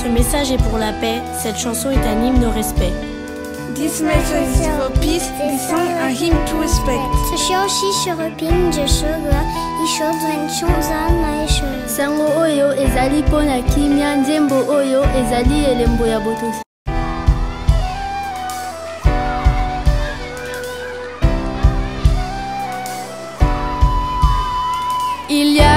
Ce message est pour la paix, cette chanson est un hymne au respect. This message is for peace, this song a hymn to respect. sango oyo ezali mpo na kimia. Oyo ezali elembo ya botosi. Il y a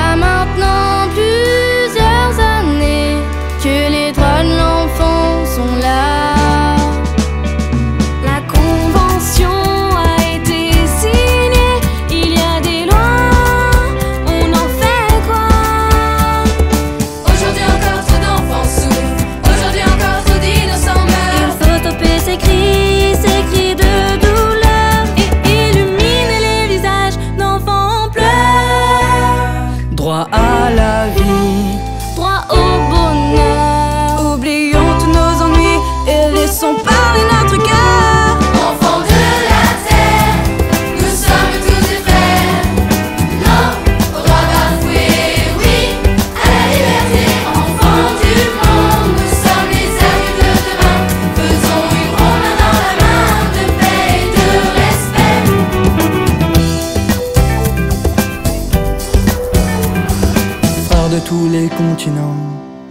tous les continents,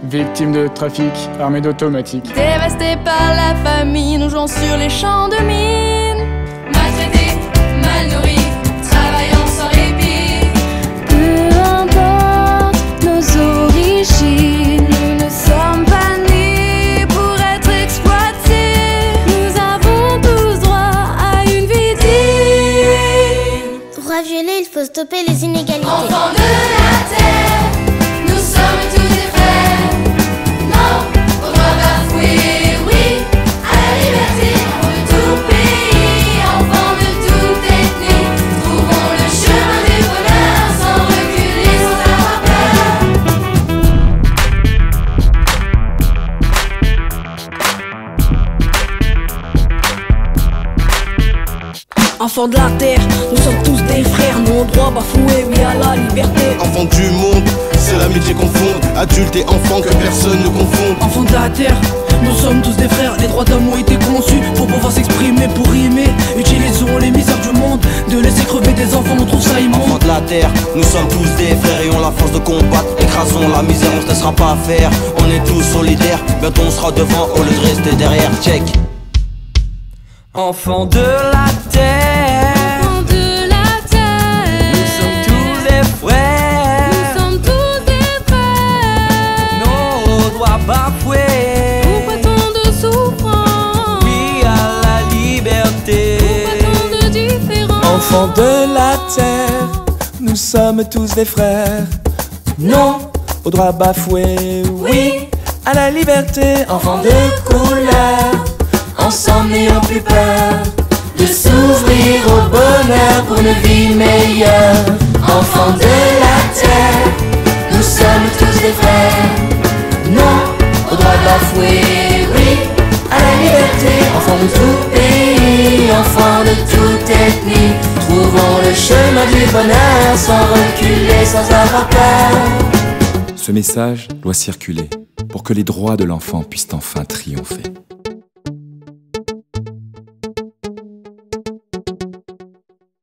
Victime de trafic, armée d'automatiques. Dévastés par la famine, nous jouons sur les champs de mine. Maltraités, mal nourris, travaillant sans répit. Peu importe nos origines, nous ne sommes pas nés pour être exploités. Nous avons tous droit à une vie digne. Droit violé, il faut stopper les inégalités. Enfants de la terre, enfants de la terre, nous sommes tous des frères, nos droits bafoués, oui à la liberté. Enfants du monde, c'est l'amitié qu'on fonde. Adultes et enfants, que personne ne confonde. Enfants de la terre, nous sommes tous des frères, les droits d'homme ont été conçus pour pouvoir s'exprimer, pour rimer. Utilisons les misères du monde, de laisser crever des enfants, on trouve ça immonde. Enfants de la terre, nous sommes tous des frères et on la force de combattre. Écrasons la misère, on se laissera pas faire. On est tous solidaires, bientôt on sera devant au lieu de rester derrière. Check. Enfants de la terre, Enfants de la terre, nous sommes tous des nous frères, sommes tous des frères. nos droits bafoués. Pourquoi tant de souffrance? Oui à la liberté. Pourquoi tant de différence? Enfants de la terre, nous sommes tous des frères. Non au droit bafoué, oui à la liberté. Enfants de couleur, ensemble n'ayons plus peur de s'ouvrir au bonheur pour une vie meilleure. Enfants de la terre, nous sommes tous des frères. Non au droit bafoué, oui à la liberté. Enfants de tout pays, enfants de toute ethnie, trouvons le chemin du bonheur sans reculer, sans avoir peur. Ce message doit circuler pour que les droits de l'enfant puissent enfin triompher.